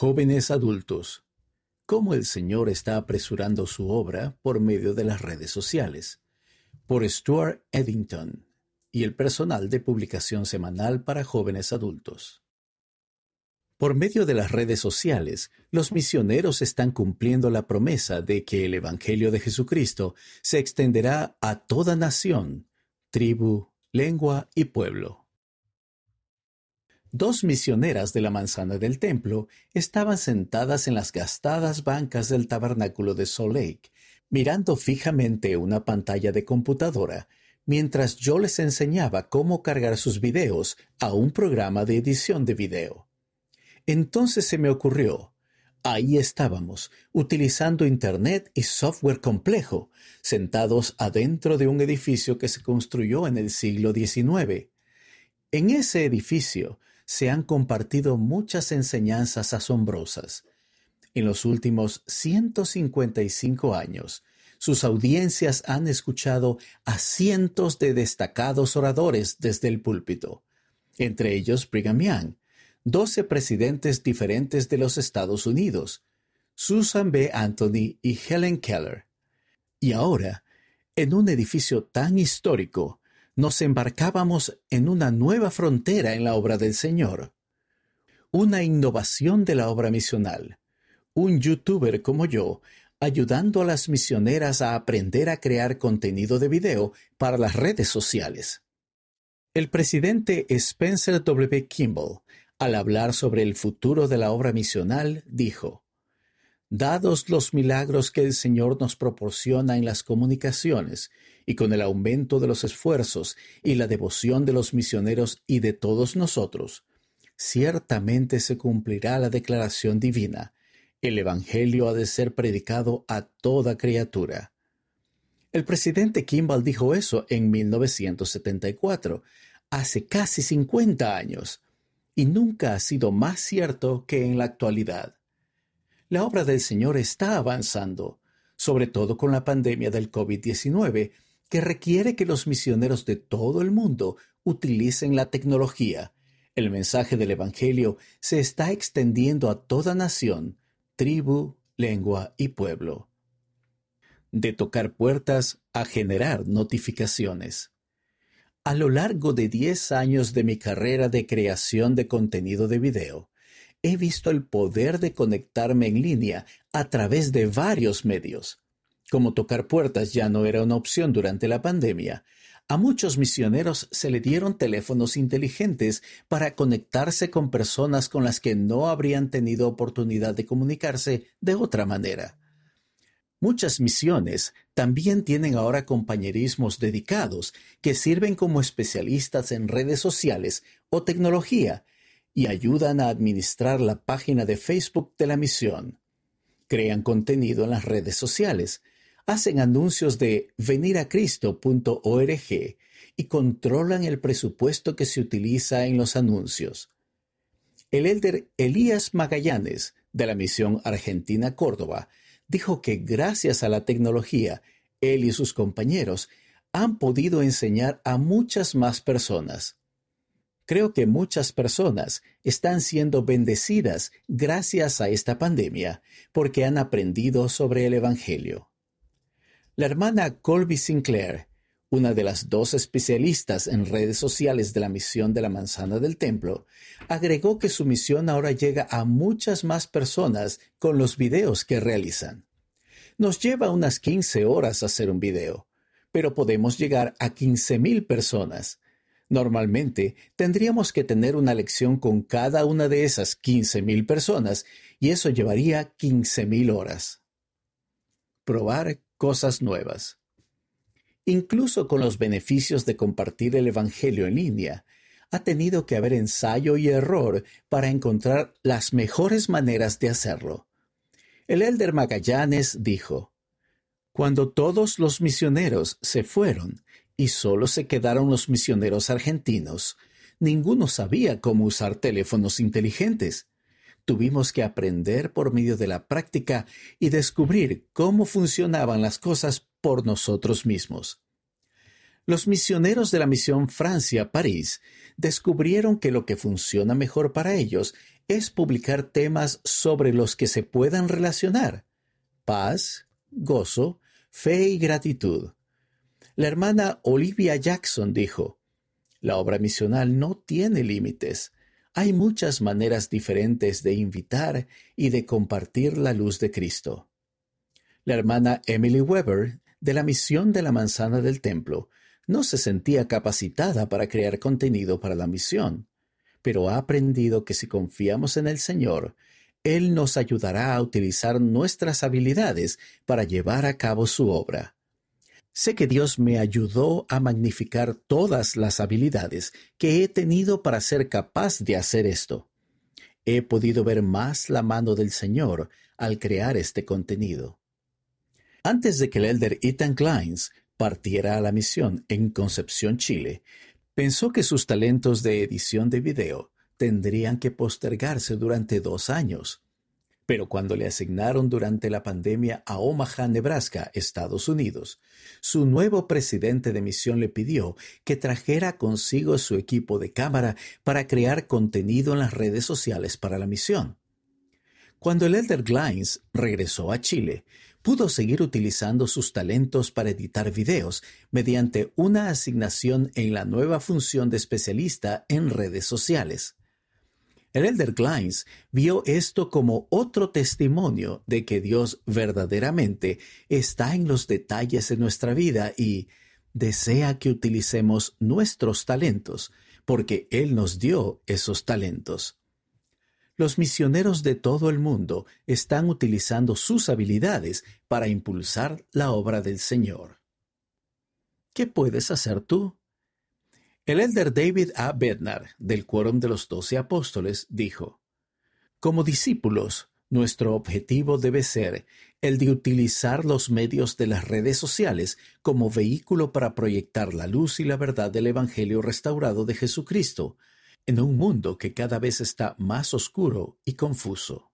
Jóvenes adultos. Cómo el Señor está apresurando su obra por medio de las redes sociales. Por Stuart Eddington y el personal de publicación semanal para jóvenes adultos. Por medio de las redes sociales, los misioneros están cumpliendo la promesa de que el Evangelio de Jesucristo se extenderá a toda nación, tribu, lengua y pueblo. Dos misioneras de la manzana del templo estaban sentadas en las gastadas bancas del tabernáculo de Salt Lake, mirando fijamente una pantalla de computadora mientras yo les enseñaba cómo cargar sus videos a un programa de edición de video. Entonces se me ocurrió, ahí estábamos, utilizando Internet y software complejo, sentados adentro de un edificio que se construyó en el siglo XIX. En ese edificio se han compartido muchas enseñanzas asombrosas. En los últimos 155 años, sus audiencias han escuchado a cientos de destacados oradores desde el púlpito, entre ellos Brigham Young, doce presidentes diferentes de los Estados Unidos, Susan B. Anthony y Helen Keller. Y ahora, en un edificio tan histórico, nos embarcábamos en una nueva frontera en la obra del Señor. Una innovación de la obra misional. Un youtuber como yo ayudando a las misioneras a aprender a crear contenido de video para las redes sociales. El presidente Spencer W. Kimball, al hablar sobre el futuro de la obra misional, dijo, Dados los milagros que el Señor nos proporciona en las comunicaciones, y con el aumento de los esfuerzos y la devoción de los misioneros y de todos nosotros, ciertamente se cumplirá la declaración divina, el Evangelio ha de ser predicado a toda criatura. El presidente Kimball dijo eso en 1974, hace casi 50 años, y nunca ha sido más cierto que en la actualidad. La obra del Señor está avanzando, sobre todo con la pandemia del COVID-19, que requiere que los misioneros de todo el mundo utilicen la tecnología. El mensaje del Evangelio se está extendiendo a toda nación, tribu, lengua y pueblo. De tocar puertas a generar notificaciones. A lo largo de 10 años de mi carrera de creación de contenido de video, he visto el poder de conectarme en línea a través de varios medios. Como tocar puertas ya no era una opción durante la pandemia, a muchos misioneros se le dieron teléfonos inteligentes para conectarse con personas con las que no habrían tenido oportunidad de comunicarse de otra manera. Muchas misiones también tienen ahora compañerismos dedicados que sirven como especialistas en redes sociales o tecnología y ayudan a administrar la página de Facebook de la misión. Crean contenido en las redes sociales, hacen anuncios de veniracristo.org y controlan el presupuesto que se utiliza en los anuncios. El elder Elías Magallanes, de la misión Argentina Córdoba, dijo que gracias a la tecnología, él y sus compañeros han podido enseñar a muchas más personas. Creo que muchas personas están siendo bendecidas gracias a esta pandemia porque han aprendido sobre el Evangelio. La hermana Colby Sinclair, una de las dos especialistas en redes sociales de la misión de la manzana del templo, agregó que su misión ahora llega a muchas más personas con los videos que realizan. Nos lleva unas 15 horas hacer un video, pero podemos llegar a 15.000 personas. Normalmente tendríamos que tener una lección con cada una de esas 15.000 personas y eso llevaría 15.000 horas. Probar cosas nuevas. Incluso con los beneficios de compartir el Evangelio en línea, ha tenido que haber ensayo y error para encontrar las mejores maneras de hacerlo. El elder Magallanes dijo, Cuando todos los misioneros se fueron y solo se quedaron los misioneros argentinos, ninguno sabía cómo usar teléfonos inteligentes tuvimos que aprender por medio de la práctica y descubrir cómo funcionaban las cosas por nosotros mismos. Los misioneros de la misión Francia-París descubrieron que lo que funciona mejor para ellos es publicar temas sobre los que se puedan relacionar. Paz, gozo, fe y gratitud. La hermana Olivia Jackson dijo, La obra misional no tiene límites. Hay muchas maneras diferentes de invitar y de compartir la luz de Cristo. La hermana Emily Weber, de la misión de la manzana del templo, no se sentía capacitada para crear contenido para la misión, pero ha aprendido que si confiamos en el Señor, Él nos ayudará a utilizar nuestras habilidades para llevar a cabo su obra. Sé que Dios me ayudó a magnificar todas las habilidades que he tenido para ser capaz de hacer esto. He podido ver más la mano del Señor al crear este contenido. Antes de que el elder Ethan Kleins partiera a la misión en Concepción, Chile, pensó que sus talentos de edición de video tendrían que postergarse durante dos años. Pero cuando le asignaron durante la pandemia a Omaha, Nebraska, Estados Unidos, su nuevo presidente de misión le pidió que trajera consigo su equipo de cámara para crear contenido en las redes sociales para la misión. Cuando el Elder Glines regresó a Chile, pudo seguir utilizando sus talentos para editar videos mediante una asignación en la nueva función de especialista en redes sociales. El Elder Glines vio esto como otro testimonio de que Dios verdaderamente está en los detalles de nuestra vida y desea que utilicemos nuestros talentos, porque Él nos dio esos talentos. Los misioneros de todo el mundo están utilizando sus habilidades para impulsar la obra del Señor. ¿Qué puedes hacer tú? El elder David A. Bednar, del Quórum de los Doce Apóstoles, dijo, Como discípulos, nuestro objetivo debe ser el de utilizar los medios de las redes sociales como vehículo para proyectar la luz y la verdad del Evangelio restaurado de Jesucristo en un mundo que cada vez está más oscuro y confuso.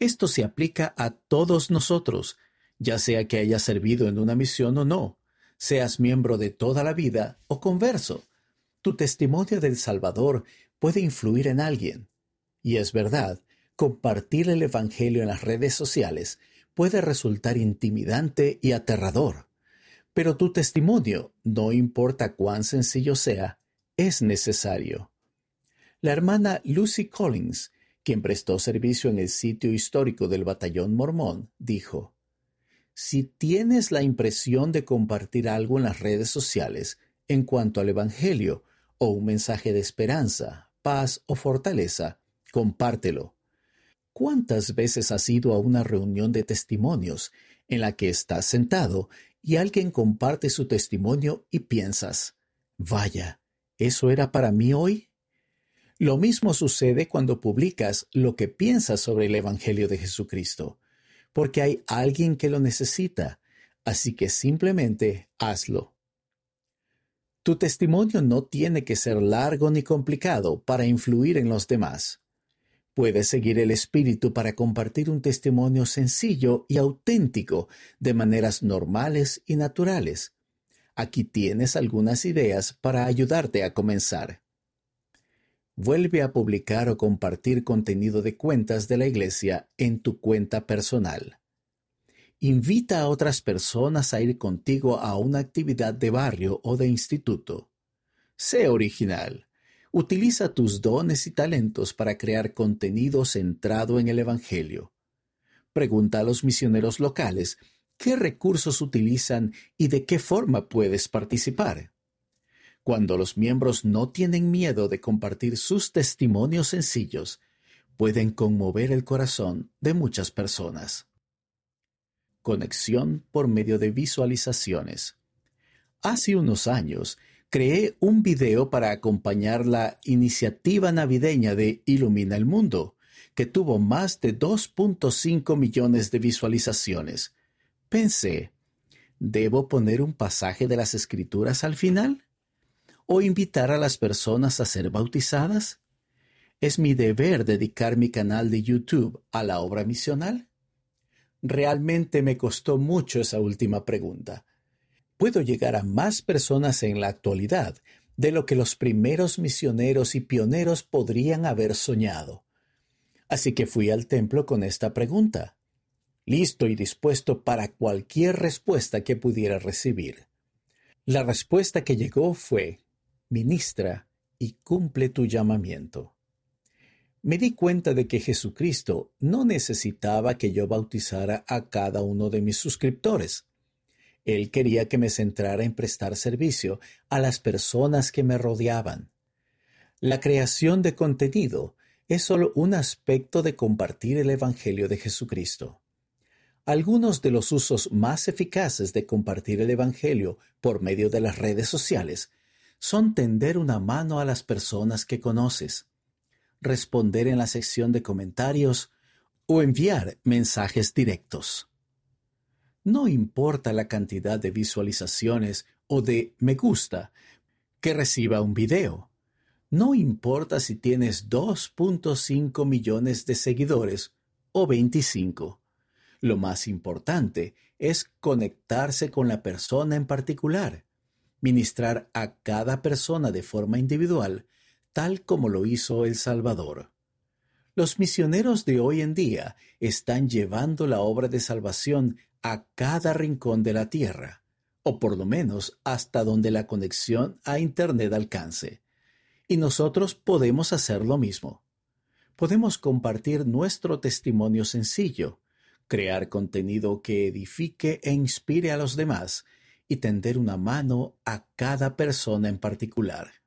Esto se aplica a todos nosotros, ya sea que hayas servido en una misión o no, seas miembro de toda la vida o converso. Tu testimonio del Salvador puede influir en alguien. Y es verdad, compartir el Evangelio en las redes sociales puede resultar intimidante y aterrador. Pero tu testimonio, no importa cuán sencillo sea, es necesario. La hermana Lucy Collins, quien prestó servicio en el sitio histórico del batallón mormón, dijo, Si tienes la impresión de compartir algo en las redes sociales en cuanto al Evangelio, o un mensaje de esperanza, paz o fortaleza, compártelo. ¿Cuántas veces has ido a una reunión de testimonios en la que estás sentado y alguien comparte su testimonio y piensas, vaya, ¿eso era para mí hoy? Lo mismo sucede cuando publicas lo que piensas sobre el Evangelio de Jesucristo, porque hay alguien que lo necesita, así que simplemente hazlo. Tu testimonio no tiene que ser largo ni complicado para influir en los demás. Puedes seguir el espíritu para compartir un testimonio sencillo y auténtico de maneras normales y naturales. Aquí tienes algunas ideas para ayudarte a comenzar. Vuelve a publicar o compartir contenido de cuentas de la iglesia en tu cuenta personal. Invita a otras personas a ir contigo a una actividad de barrio o de instituto. Sé original. Utiliza tus dones y talentos para crear contenido centrado en el Evangelio. Pregunta a los misioneros locales qué recursos utilizan y de qué forma puedes participar. Cuando los miembros no tienen miedo de compartir sus testimonios sencillos, pueden conmover el corazón de muchas personas. Conexión por medio de visualizaciones. Hace unos años creé un video para acompañar la iniciativa navideña de Ilumina el Mundo, que tuvo más de 2.5 millones de visualizaciones. Pensé, ¿debo poner un pasaje de las escrituras al final? ¿O invitar a las personas a ser bautizadas? ¿Es mi deber dedicar mi canal de YouTube a la obra misional? Realmente me costó mucho esa última pregunta. Puedo llegar a más personas en la actualidad de lo que los primeros misioneros y pioneros podrían haber soñado. Así que fui al templo con esta pregunta, listo y dispuesto para cualquier respuesta que pudiera recibir. La respuesta que llegó fue, ministra y cumple tu llamamiento. Me di cuenta de que Jesucristo no necesitaba que yo bautizara a cada uno de mis suscriptores. Él quería que me centrara en prestar servicio a las personas que me rodeaban. La creación de contenido es solo un aspecto de compartir el Evangelio de Jesucristo. Algunos de los usos más eficaces de compartir el Evangelio por medio de las redes sociales son tender una mano a las personas que conoces, responder en la sección de comentarios o enviar mensajes directos. No importa la cantidad de visualizaciones o de me gusta que reciba un video. No importa si tienes 2.5 millones de seguidores o 25. Lo más importante es conectarse con la persona en particular, ministrar a cada persona de forma individual, tal como lo hizo El Salvador. Los misioneros de hoy en día están llevando la obra de salvación a cada rincón de la tierra, o por lo menos hasta donde la conexión a Internet alcance. Y nosotros podemos hacer lo mismo. Podemos compartir nuestro testimonio sencillo, crear contenido que edifique e inspire a los demás y tender una mano a cada persona en particular.